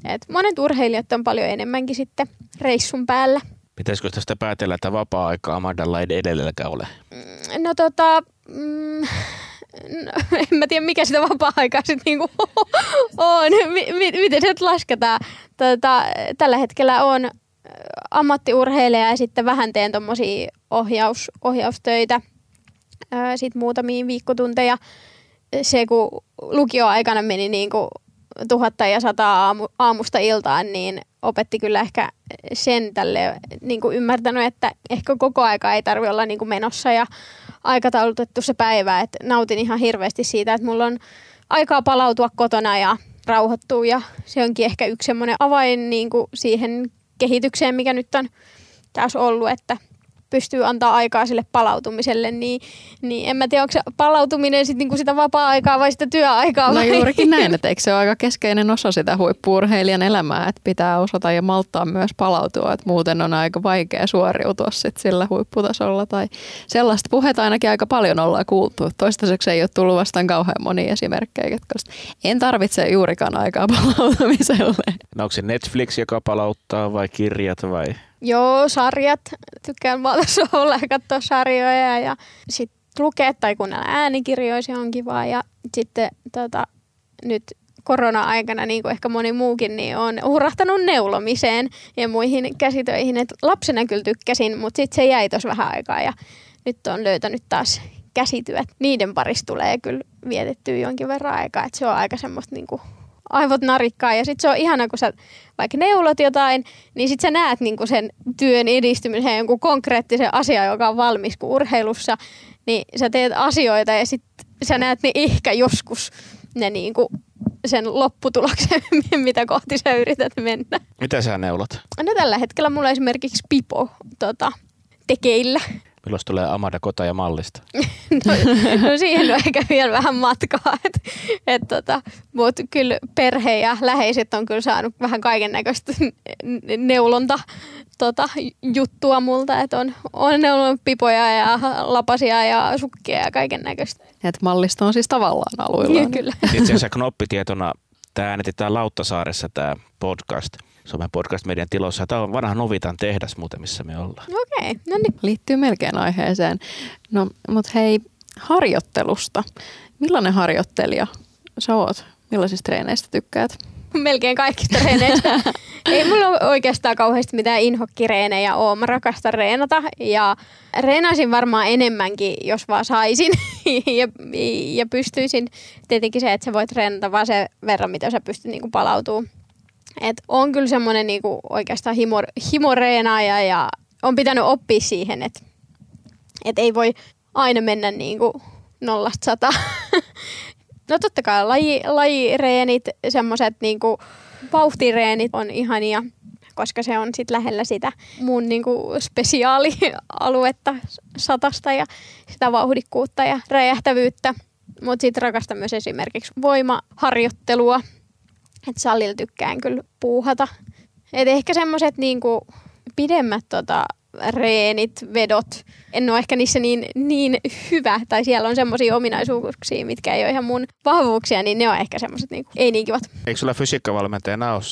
Et monet urheilijat on paljon enemmänkin sitten reissun päällä. Pitäisikö tästä päätellä, että vapaa-aikaa Amandalla ei edelläkään ole? No tota, mm, no, en mä tiedä mikä sitä vapaa-aikaa sitten niinku on. M- miten se nyt lasketaan? Tota, tällä hetkellä on ö, ammattiurheilija ja sitten vähän teen tommosia ohjaus, ohjaustöitä. Sitten muutamia viikkotunteja. Se kun lukioaikana meni niinku tuhatta ja sata aamu, aamusta iltaan, niin opetti kyllä ehkä sen tälle niin kuin ymmärtänyt, että ehkä koko aika ei tarvi olla niin kuin menossa ja aikataulutettu se päivä. Että nautin ihan hirveästi siitä, että mulla on aikaa palautua kotona ja rauhoittua ja se onkin ehkä yksi semmoinen avain niin kuin siihen kehitykseen, mikä nyt on taas ollut, että pystyy antaa aikaa sille palautumiselle, niin, niin en mä tiedä, onko se palautuminen sit niinku sitä vapaa-aikaa vai sitä työaikaa. No vai? juurikin näin, että eikö se ole aika keskeinen osa sitä huippuurheilijan elämää, että pitää osata ja malttaa myös palautua, että muuten on aika vaikea suoriutua sit sillä huipputasolla tai sellaista puhetta ainakin aika paljon ollaan kuultu. Toistaiseksi ei ole tullut vastaan kauhean monia esimerkkejä, jotka en tarvitse juurikaan aikaa palautumiselle. No onko se Netflix, joka palauttaa vai kirjat vai? Joo, sarjat. Tykkään valta sohvalla ja katsoa sarjoja ja sitten lukea tai kuunnella äänikirjoja, se on kivaa. Ja sitten tota, nyt korona-aikana, niin kuin ehkä moni muukin, niin on hurahtanut neulomiseen ja muihin käsitöihin. Et lapsena kyllä tykkäsin, mutta sitten se jäi tuossa vähän aikaa ja nyt on löytänyt taas käsityöt. Niiden parissa tulee kyllä vietettyä jonkin verran aikaa, että se on aika semmoista niin kuin aivot narikkaa ja sitten se on ihana, kun sä vaikka neulot jotain, niin sitten sä näet niinku sen työn edistymisen jonkun konkreettisen asian, joka on valmis kuin urheilussa, niin sä teet asioita ja sitten sä näet ne ehkä joskus ne niinku sen lopputuloksen, mitä kohti sä yrität mennä. Mitä sä neulot? No tällä hetkellä mulla esimerkiksi Pipo tota, tekeillä. Milloin tulee Amada Kota ja mallista? No, no siihen on ehkä vielä vähän matkaa. Et, et tota, Mutta kyllä perhe ja läheiset on kyllä saanut vähän kaiken näköistä neulonta tota, juttua multa. Että on, on neulonut pipoja ja lapasia ja sukkia ja kaiken näköistä. Et mallista on siis tavallaan aluillaan. Kyllä. Itse asiassa knoppitietona tämä äänitetään Lauttasaaressa tämä podcast. Suomen podcast median tilossa. Tämä on vanha Novitan tehdas muuten, missä me ollaan. Okei, okay, no niin. Liittyy melkein aiheeseen. No, mutta hei, harjoittelusta. Millainen harjoittelija sä oot? Millaisista treeneistä tykkäät? Melkein kaikista treeneistä. Ei mulla ole oikeastaan kauheasti mitään inhokkireenejä ole. Mä rakastan reenata ja reenaisin varmaan enemmänkin, jos vaan saisin ja, ja pystyisin. Tietenkin se, että sä voit treenata vaan sen verran, mitä sä pystyt niinku palautumaan. Et on kyllä semmoinen niinku oikeastaan himo, himoreenaaja ja on pitänyt oppia siihen, että et ei voi aina mennä niinku nollasta sata. no totta kai laji, lajireenit, semmoiset niinku vauhtireenit on ihania, koska se on sit lähellä sitä mun niinku spesiaalialuetta satasta ja sitä vauhdikkuutta ja räjähtävyyttä. Mutta sitten rakastan myös esimerkiksi voimaharjoittelua. Et salilla tykkään kyllä puuhata. Et ehkä semmoiset niinku pidemmät tota, reenit, vedot, en ole ehkä niissä niin, niin hyvä, tai siellä on semmoisia ominaisuuksia, mitkä ei ole ihan mun vahvuuksia, niin ne on ehkä semmoiset niinku, ei niin kivat. Eikö sulla fysiikkavalmentajana ole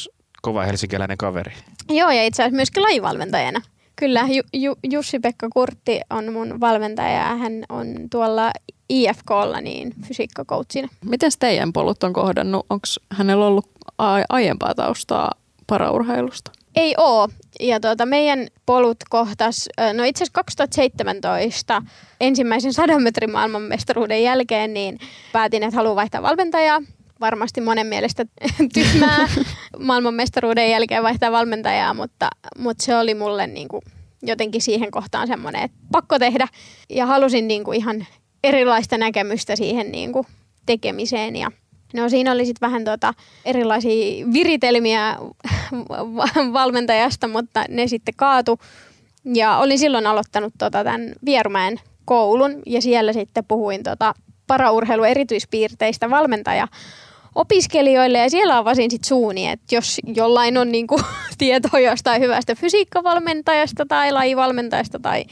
kova helsinkiläinen kaveri? Joo, ja itse asiassa myöskin lajivalmentajana. Kyllä, Ju- Ju- Jussi-Pekka Kurtti on mun valmentaja ja hän on tuolla IFKlla niin fysiikkakoutsina. Miten teidän polut on kohdannut? Onko hänellä ollut aiempaa taustaa paraurheilusta? Ei oo. Ja tuota, meidän polut kohtas, no itse asiassa 2017 ensimmäisen 100 metrin maailmanmestaruuden jälkeen, niin päätin, että haluan vaihtaa valmentajaa. Varmasti monen mielestä tyhmää maailmanmestaruuden jälkeen vaihtaa valmentajaa, mutta, mutta se oli mulle niin kuin jotenkin siihen kohtaan semmoinen, että pakko tehdä. Ja halusin niin kuin ihan erilaista näkemystä siihen niin kuin tekemiseen ja No siinä oli sitten vähän tota erilaisia viritelmiä va- valmentajasta, mutta ne sitten kaatu. Ja olin silloin aloittanut tota tämän Vierumäen koulun ja siellä sitten puhuin tota paraurheilu erityispiirteistä valmentaja opiskelijoille ja siellä avasin sitten suuni, että jos jollain on niinku tietoa jostain hyvästä fysiikkavalmentajasta tai lajivalmentajasta tai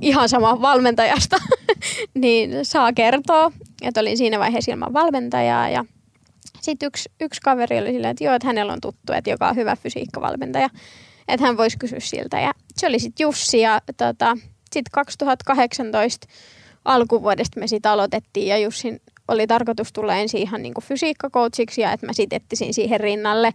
ihan sama valmentajasta, niin saa kertoa. Että olin siinä vaiheessa ilman valmentajaa ja sitten yksi, yksi kaveri oli silleen, että joo, että hänellä on tuttu, että joka on hyvä fysiikkavalmentaja, että hän voisi kysyä siltä. Ja se oli sitten Jussi ja tota, sitten 2018 alkuvuodesta me sitten aloitettiin ja Jussin oli tarkoitus tulla ensin ihan niinku fysiikkakoutsiksi ja että mä sitten etsisin siihen rinnalle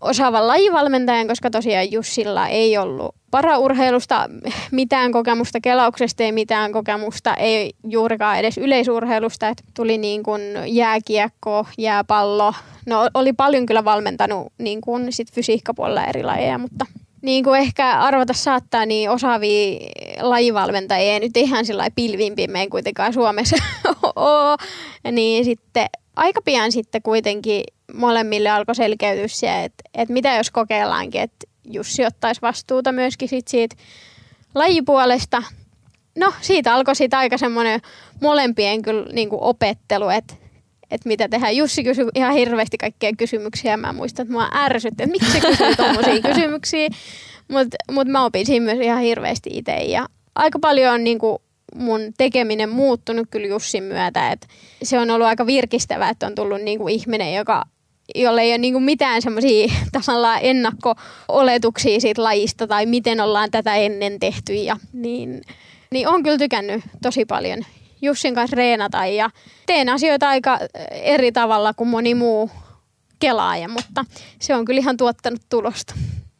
osaavan lajivalmentajan, koska tosiaan Jussilla ei ollut paraurheilusta mitään kokemusta, kelauksesta ei mitään kokemusta, ei juurikaan edes yleisurheilusta, että tuli niin kuin jääkiekko, jääpallo. No oli paljon kyllä valmentanut niin kuin sit fysiikkapuolella eri lajeja, mutta niin kuin ehkä arvata saattaa, niin osaavia lajivalmentajia ei nyt ihan sillä pilvimpi meidän kuitenkaan Suomessa ole. Niin sitten aika pian sitten kuitenkin molemmille alkoi selkeytyä se, että, että mitä jos kokeillaankin, että Jussi ottaisi vastuuta myöskin sit siitä lajipuolesta. No siitä alkoi sitten aika semmoinen molempien kyllä niin kuin opettelu, että että mitä tehdään. Jussi kysyi ihan hirveästi kaikkia kysymyksiä mä muistan, että mua ärsytti, että miksi se kysyy tommosia kysymyksiä. Mutta mut mä opin siinä myös ihan hirveästi itse ja aika paljon on niinku mun tekeminen muuttunut kyllä Jussin myötä. Et se on ollut aika virkistävää, että on tullut niinku ihminen, joka jolle ei ole niinku mitään semmoisia tavallaan ennakko-oletuksia siitä lajista tai miten ollaan tätä ennen tehty. Ja, niin, niin on kyllä tykännyt tosi paljon Jussin kanssa reenata ja teen asioita aika eri tavalla kuin moni muu kelaaja, mutta se on kyllä ihan tuottanut tulosta.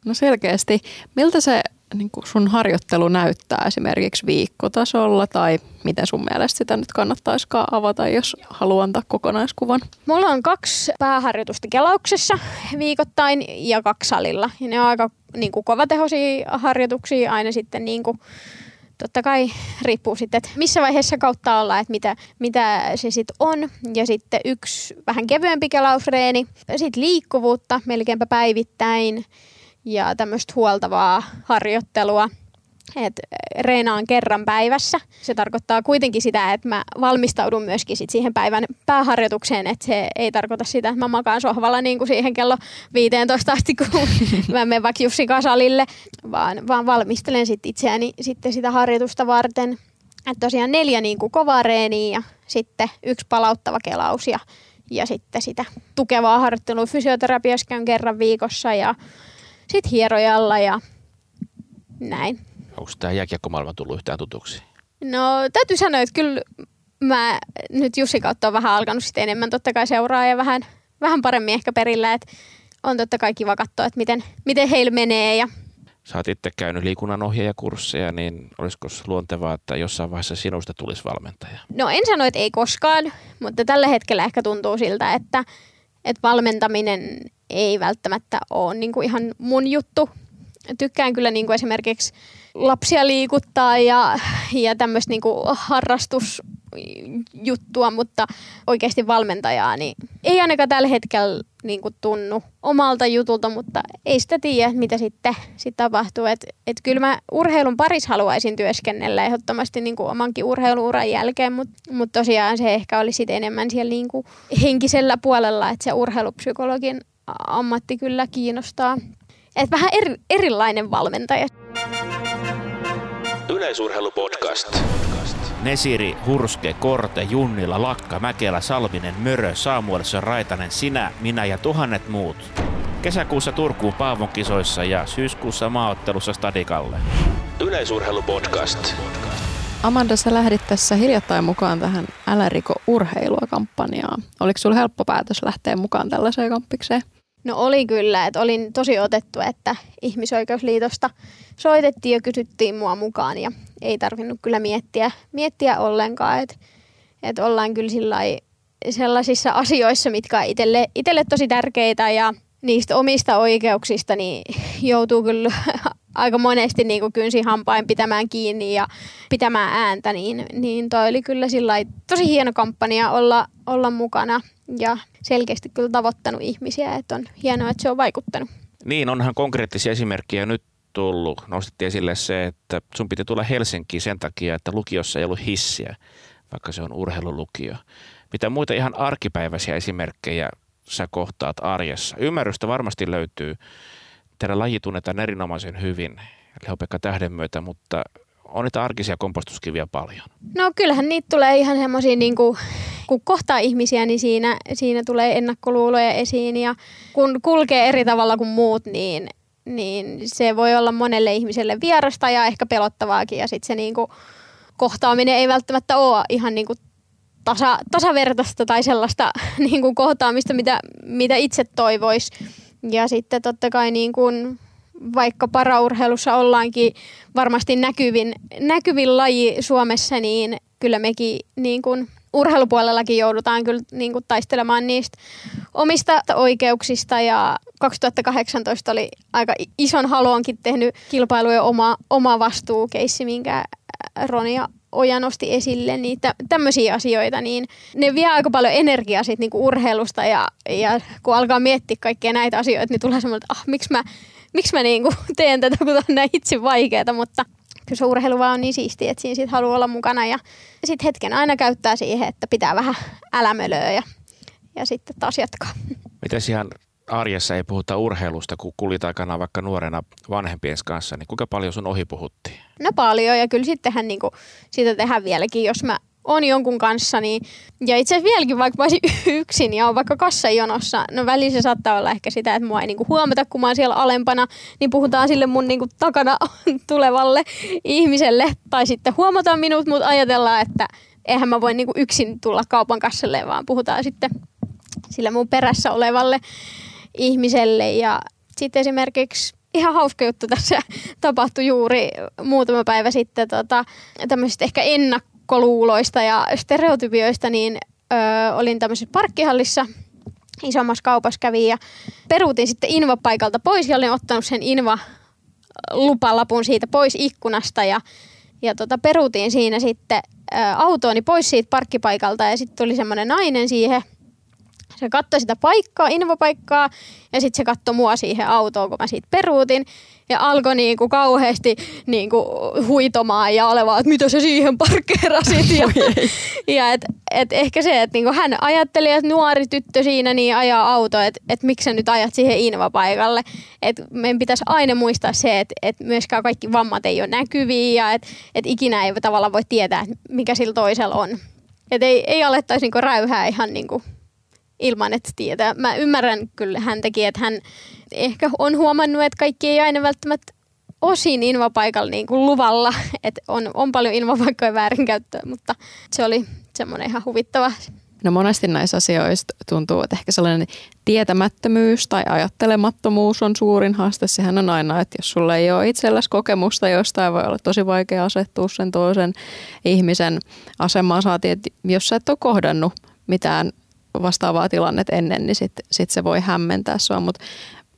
No selkeästi. Miltä se niin kuin sun harjoittelu näyttää esimerkiksi viikkotasolla tai miten sun mielestä sitä nyt kannattaisikaan avata, jos haluaa antaa kokonaiskuvan? Mulla on kaksi pääharjoitusta kelauksessa viikoittain ja kaksi salilla. Ja ne on aika niin kuin, kovatehoisia harjoituksia aina sitten niin kuin, totta kai riippuu sitten, että missä vaiheessa kautta ollaan, että mitä, mitä se sitten on. Ja sitten yksi vähän kevyempi kelausreeni. Sitten liikkuvuutta melkeinpä päivittäin ja tämmöistä huoltavaa harjoittelua. Et reenaan kerran päivässä. Se tarkoittaa kuitenkin sitä, että mä valmistaudun myöskin sit siihen päivän pääharjoitukseen, että se ei tarkoita sitä, että mä makaan sohvalla niin kuin siihen kello 15 asti, kun mä menen vaikka Jussi Kasalille, vaan, vaan valmistelen sit itseäni sitten sitä harjoitusta varten. Et tosiaan neljä niin kuin kovaa reeniä ja sitten yksi palauttava kelaus ja, ja sitten sitä tukevaa harjoittelua fysioterapiassa käyn kerran viikossa ja sitten hierojalla ja näin. Onko tämä jääkiekkomaailma tullut yhtään tutuksi? No täytyy sanoa, että kyllä mä nyt Jussi kautta on vähän alkanut sitten enemmän totta kai seuraa ja vähän, vähän paremmin ehkä perillä, että on totta kai kiva katsoa, että miten, miten heillä menee ja Sä oot itse käynyt liikunnanohjaajakursseja, niin olisiko luontevaa, että jossain vaiheessa sinusta tulisi valmentaja? No en sano, että ei koskaan, mutta tällä hetkellä ehkä tuntuu siltä, että, että valmentaminen ei välttämättä ole niin kuin ihan mun juttu. Tykkään kyllä niin kuin esimerkiksi lapsia liikuttaa ja, ja tämmöistä niin kuin harrastusjuttua, mutta oikeasti valmentajaa niin ei ainakaan tällä hetkellä niin kuin tunnu omalta jutulta, mutta ei sitä tiedä, mitä sitten sit tapahtuu. Et, et kyllä mä urheilun parissa haluaisin työskennellä ehdottomasti niin kuin omankin urheiluuran jälkeen, mutta mut tosiaan se ehkä olisi sit enemmän siellä niin kuin henkisellä puolella, että se urheilupsykologin ammatti kyllä kiinnostaa. et vähän eri, erilainen valmentaja. Yleisurheilupodcast. Nesiri, Hurske, Korte, Junnila, Lakka, Mäkelä, Salminen, Mörö, Saamuelson, Raitanen, sinä, minä ja tuhannet muut. Kesäkuussa Turkuun Paavon kisoissa ja syyskuussa maaottelussa Stadikalle. Yleisurheilupodcast. Amanda, sä lähdit tässä hiljattain mukaan tähän Älä riko urheilua kampanjaan. Oliko sulla helppo päätös lähteä mukaan tällaiseen kampikseen? No oli kyllä, että olin tosi otettu, että ihmisoikeusliitosta soitettiin ja kysyttiin mua mukaan ja ei tarvinnut kyllä miettiä, miettiä ollenkaan, että, että ollaan kyllä sillai sellaisissa asioissa, mitkä on itselle, itselle tosi tärkeitä ja niistä omista oikeuksista niin joutuu kyllä aika monesti niin kynsi hampain pitämään kiinni ja pitämään ääntä, niin, niin toi oli kyllä sillai tosi hieno kampanja olla, olla mukana ja selkeästi kyllä tavoittanut ihmisiä, että on hienoa, että se on vaikuttanut. Niin, onhan konkreettisia esimerkkejä nyt tullut. Nostettiin esille se, että sun piti tulla Helsinkiin sen takia, että lukiossa ei ollut hissiä, vaikka se on urheilulukio. Mitä muita ihan arkipäiväisiä esimerkkejä sä kohtaat arjessa? Ymmärrystä varmasti löytyy. Teidän laji tunnetaan erinomaisen hyvin Leho-Pekka Tähden myötä, mutta on niitä arkisia kompostuskiviä paljon. No kyllähän niitä tulee ihan semmoisia, niin kuin, kun kohtaa ihmisiä, niin siinä, siinä tulee ennakkoluuloja esiin ja kun kulkee eri tavalla kuin muut, niin, niin se voi olla monelle ihmiselle vierasta ja ehkä pelottavaakin ja sitten se niin kuin, kohtaaminen ei välttämättä ole ihan niin kuin tasa, tasavertaista tai sellaista niin kuin kohtaamista, mitä, mitä itse toivoisi. Ja sitten totta kai niin kuin, vaikka paraurheilussa ollaankin varmasti näkyvin, näkyvin laji Suomessa, niin kyllä mekin niin kuin urheilupuolellakin joudutaan kyllä niin kuin taistelemaan niistä omista oikeuksista. Ja 2018 oli aika ison haluankin tehnyt kilpailujen oma, oma vastuukeissi, minkä Ronia Oja nosti esille, niin tä, tämmöisiä asioita, niin ne vie aika paljon energiaa sit niinku urheilusta. Ja, ja kun alkaa miettiä kaikkia näitä asioita, niin tulee semmoinen, että ah, miksi mä, miksi mä niinku teen tätä, kun on näin itse vaikeaa, mutta kyllä se urheilu vaan on niin siistiä, että siinä sit haluaa olla mukana ja, ja sitten hetken aina käyttää siihen, että pitää vähän älämölöä ja, ja sitten taas jatkaa. Miten ihan arjessa ei puhuta urheilusta, kun kulit aikana vaikka nuorena vanhempien kanssa, niin kuinka paljon sun ohi puhuttiin? No paljon ja kyllä sittenhän niinku, sitä tehdään vieläkin, jos mä on jonkun kanssa, niin, ja itse asiassa vieläkin vaikka mä yksin ja on vaikka kassajonossa, no välissä saattaa olla ehkä sitä, että mua ei niinku huomata, kun mä oon siellä alempana, niin puhutaan sille mun niinku takana tulevalle ihmiselle, tai sitten huomataan minut, mutta ajatellaan, että eihän mä voi niinku yksin tulla kaupan kassalle, vaan puhutaan sitten sille mun perässä olevalle ihmiselle. Ja sitten esimerkiksi ihan hauska juttu tässä tapahtui juuri muutama päivä sitten tota, tämmöisistä ehkä ennakkoluuloista ja stereotypioista, niin ö, olin tämmöisessä parkkihallissa. Isommassa kaupassa kävin ja peruutin sitten invapaikalta pois ja olin ottanut sen inva lupalapun siitä pois ikkunasta ja, ja tota, peruutin siinä sitten autooni pois siitä parkkipaikalta ja sitten tuli semmoinen nainen siihen se katsoi sitä paikkaa, infopaikkaa, ja sitten se katsoi mua siihen autoon, kun mä siitä peruutin. Ja alkoi niinku kauheasti niinku huitomaan ja olevaa, että mitä sä siihen parkkeerasit. Ja, ja et, et ehkä se, että niinku hän ajatteli, että nuori tyttö siinä niin ajaa auto, että et miksi sä nyt ajat siihen invapaikalle. Että meidän pitäisi aina muistaa se, että et myöskään kaikki vammat ei ole näkyviä ja että et ikinä ei tavallaan voi tietää, mikä sillä toisella on. Että ei, ei alettaisi niinku räyhää ihan niinku ilman, että tietää. Mä ymmärrän kyllä häntäkin, että hän ehkä on huomannut, että kaikki ei aina välttämättä osin invapaikalla niin kuin luvalla, että on, on paljon invapaikkoja väärinkäyttöä, mutta se oli semmoinen ihan huvittava No monesti näissä asioissa tuntuu, että ehkä sellainen tietämättömyys tai ajattelemattomuus on suurin haaste. Sehän on aina, että jos sulla ei ole itselläsi kokemusta jostain, voi olla tosi vaikea asettua sen toisen ihmisen asemaan. Saati, että jos sä et ole kohdannut mitään vastaavaa tilannetta ennen, niin sitten sit se voi hämmentää sua. Mutta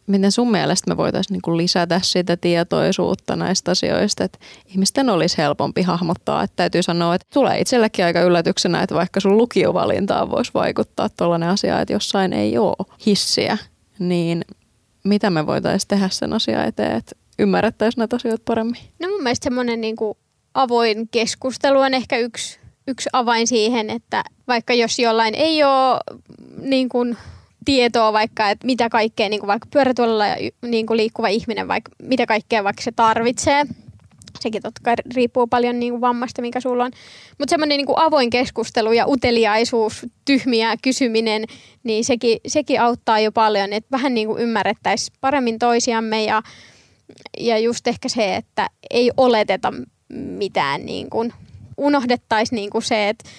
miten sun mielestä me voitaisiin niinku lisätä sitä tietoisuutta näistä asioista, että ihmisten olisi helpompi hahmottaa. Että täytyy sanoa, että tulee itsellekin aika yllätyksenä, että vaikka sun lukiovalintaan voisi vaikuttaa tuollainen asia, että jossain ei ole hissiä, niin mitä me voitaisiin tehdä sen asian eteen, että ymmärrettäisiin näitä asioita paremmin? No mun mielestä semmoinen niinku avoin keskustelu on ehkä yksi yksi avain siihen, että vaikka jos jollain ei ole niin kuin tietoa vaikka, että mitä kaikkea niin kuin vaikka pyörätuolilla niin kuin liikkuva ihminen, vaikka mitä kaikkea vaikka se tarvitsee. Sekin totta kai riippuu paljon niin kuin vammasta, mikä sulla on. Mutta semmoinen niin avoin keskustelu ja uteliaisuus, tyhmiä kysyminen, niin sekin, sekin auttaa jo paljon, että vähän niin kuin ymmärrettäisiin paremmin toisiamme ja, ja just ehkä se, että ei oleteta mitään niin kuin, unohdettaisiin niin kuin se, että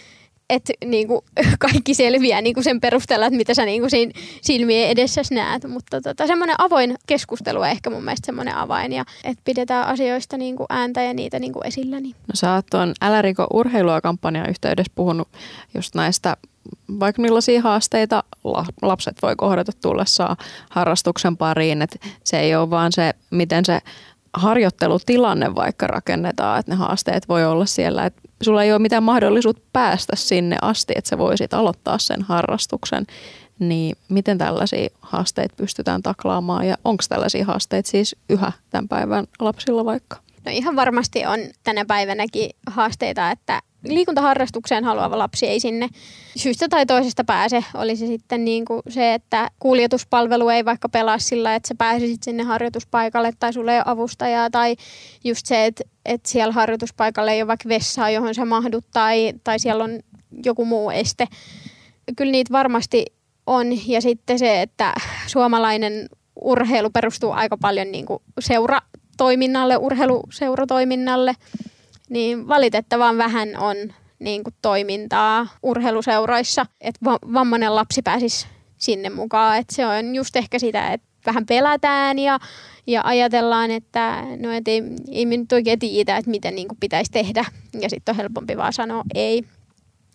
että niinku, kaikki selviää niinku sen perusteella, että mitä sä niinku siinä silmien edessä näet. Mutta tota, semmoinen avoin keskustelu on ehkä mun mielestä semmoinen avain, ja että pidetään asioista niinku ääntä ja niitä niinku esillä. Niin. No sä oot tuon Älä riko urheilua kampanjan yhteydessä puhunut just näistä vaikka millaisia haasteita lapset voi kohdata tullessaan harrastuksen pariin. että se ei ole vaan se, miten se harjoittelutilanne vaikka rakennetaan, että ne haasteet voi olla siellä, että sulla ei ole mitään mahdollisuutta päästä sinne asti, että sä voisit aloittaa sen harrastuksen, niin miten tällaisia haasteita pystytään taklaamaan ja onko tällaisia haasteita siis yhä tämän päivän lapsilla vaikka? No ihan varmasti on tänä päivänäkin haasteita, että liikuntaharrastukseen haluava lapsi ei sinne syystä tai toisesta pääse. Oli se sitten niin kuin se, että kuljetuspalvelu ei vaikka pelaa sillä, että sä pääsisit sinne harjoituspaikalle tai sulle ei ole avustajaa tai just se, että, että siellä harjoituspaikalle ei ole vaikka vessaa, johon sä mahdut tai, tai siellä on joku muu este. Kyllä niitä varmasti on ja sitten se, että suomalainen urheilu perustuu aika paljon niin kuin seuratoiminnalle, urheiluseuratoiminnalle – niin valitettavan vähän on niin kuin toimintaa urheiluseuroissa, että vammainen lapsi pääsisi sinne mukaan. Et se on just ehkä sitä, että vähän pelätään ja, ja ajatellaan, että no et ei, ei me nyt oikein tiedä, että miten niin kuin pitäisi tehdä. Ja sitten on helpompi vaan sanoa ei.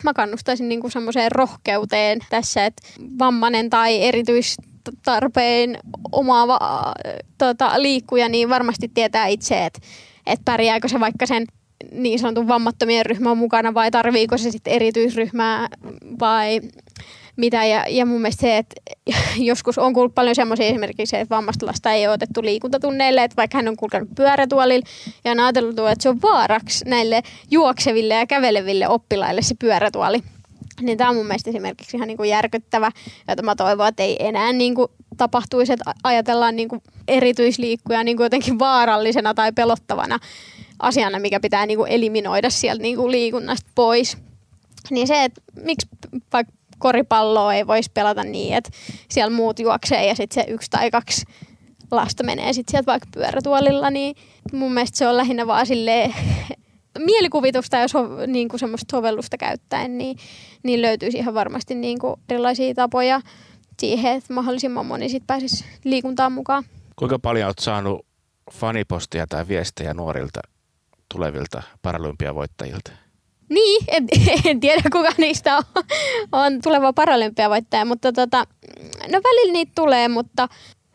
Mä kannustaisin niin kuin semmoiseen rohkeuteen tässä, että vammainen tai erityistarpeen omaava tota, liikkuja, niin varmasti tietää itse, että, että pärjääkö se vaikka sen niin sanotun vammattomien ryhmä on mukana vai tarviiko se sitten erityisryhmää vai mitä. Ja, ja mun mielestä se, että joskus on kuullut paljon semmoisia esimerkiksi, että vammasta lasta ei ole otettu liikuntatunneille, että vaikka hän on kulkenut pyörätuolilla ja on ajatellut, että se on vaaraksi näille juokseville ja käveleville oppilaille se pyörätuoli. Niin tämä on mun mielestä esimerkiksi ihan niin kuin järkyttävä, jota mä toivon, että ei enää niin kuin tapahtuisi, että ajatellaan niin kuin erityisliikkuja niin kuin jotenkin vaarallisena tai pelottavana asiana, mikä pitää niin kuin eliminoida sieltä niin kuin liikunnasta pois. Niin se, että miksi vaikka koripalloa ei voisi pelata niin, että siellä muut juoksee ja sitten se yksi tai kaksi lasta menee sitten sieltä vaikka pyörätuolilla, niin mun mielestä se on lähinnä vaan silleen mielikuvitusta ja so, niin kuin semmoista sovellusta käyttäen, niin, niin löytyisi ihan varmasti niin kuin erilaisia tapoja siihen, että mahdollisimman moni sitten pääsisi liikuntaan mukaan. Kuinka paljon olet saanut fanipostia tai viestejä nuorilta tulevilta paralympiavoittajilta? Niin, en, en tiedä kuka niistä on, on tuleva paralympiavoittaja, mutta tota, no välillä niitä tulee, mutta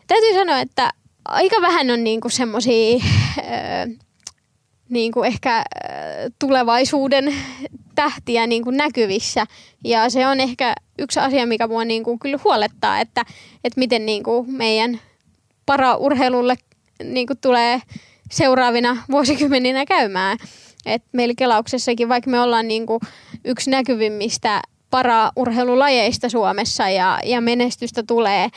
täytyy sanoa, että aika vähän on niinku semmoisia niinku ehkä tulevaisuuden tähtiä niinku näkyvissä. Ja se on ehkä yksi asia, mikä mua niinku kyllä huolettaa, että, että miten niinku meidän paraurheilulle niinku tulee seuraavina vuosikymmeninä käymään. Et meillä Kelauksessakin, vaikka me ollaan niinku yksi näkyvimmistä paraurheilulajeista Suomessa ja, ja menestystä tulee,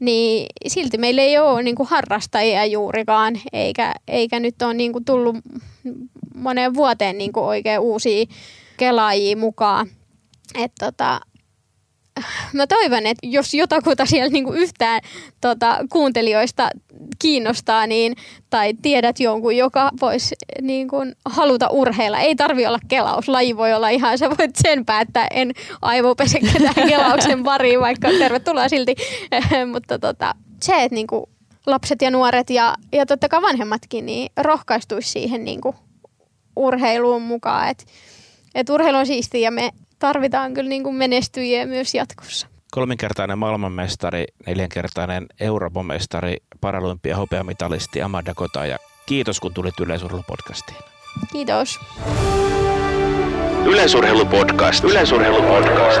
niin silti meillä ei ole niinku harrastajia juurikaan, eikä, eikä nyt ole niinku tullut moneen vuoteen niinku oikein uusia kelaajia mukaan. Et tota, mä toivon, että jos jotakuta siellä niinku yhtään tota, kuuntelijoista kiinnostaa, niin, tai tiedät jonkun, joka voisi niinku, haluta urheilla. Ei tarvi olla kelaus, laji voi olla ihan, sä voit sen päättää, en aivopese ketään kelauksen pariin, vaikka tervetuloa silti. Mutta tota, se, että niinku, lapset ja nuoret ja, ja totta kai vanhemmatkin niin rohkaistuisi siihen niinku, urheiluun mukaan. Että et urheilu on siistiä ja me tarvitaan kyllä niin kuin menestyjiä myös jatkossa. Kolminkertainen maailmanmestari, neljänkertainen Euroopan-mestari, paralympia hopeamitalisti Amanda Kota ja kiitos kun tulit Yleisurheilupodcastiin. Kiitos. Yleisurheilupodcast. Yleisurheilupodcast.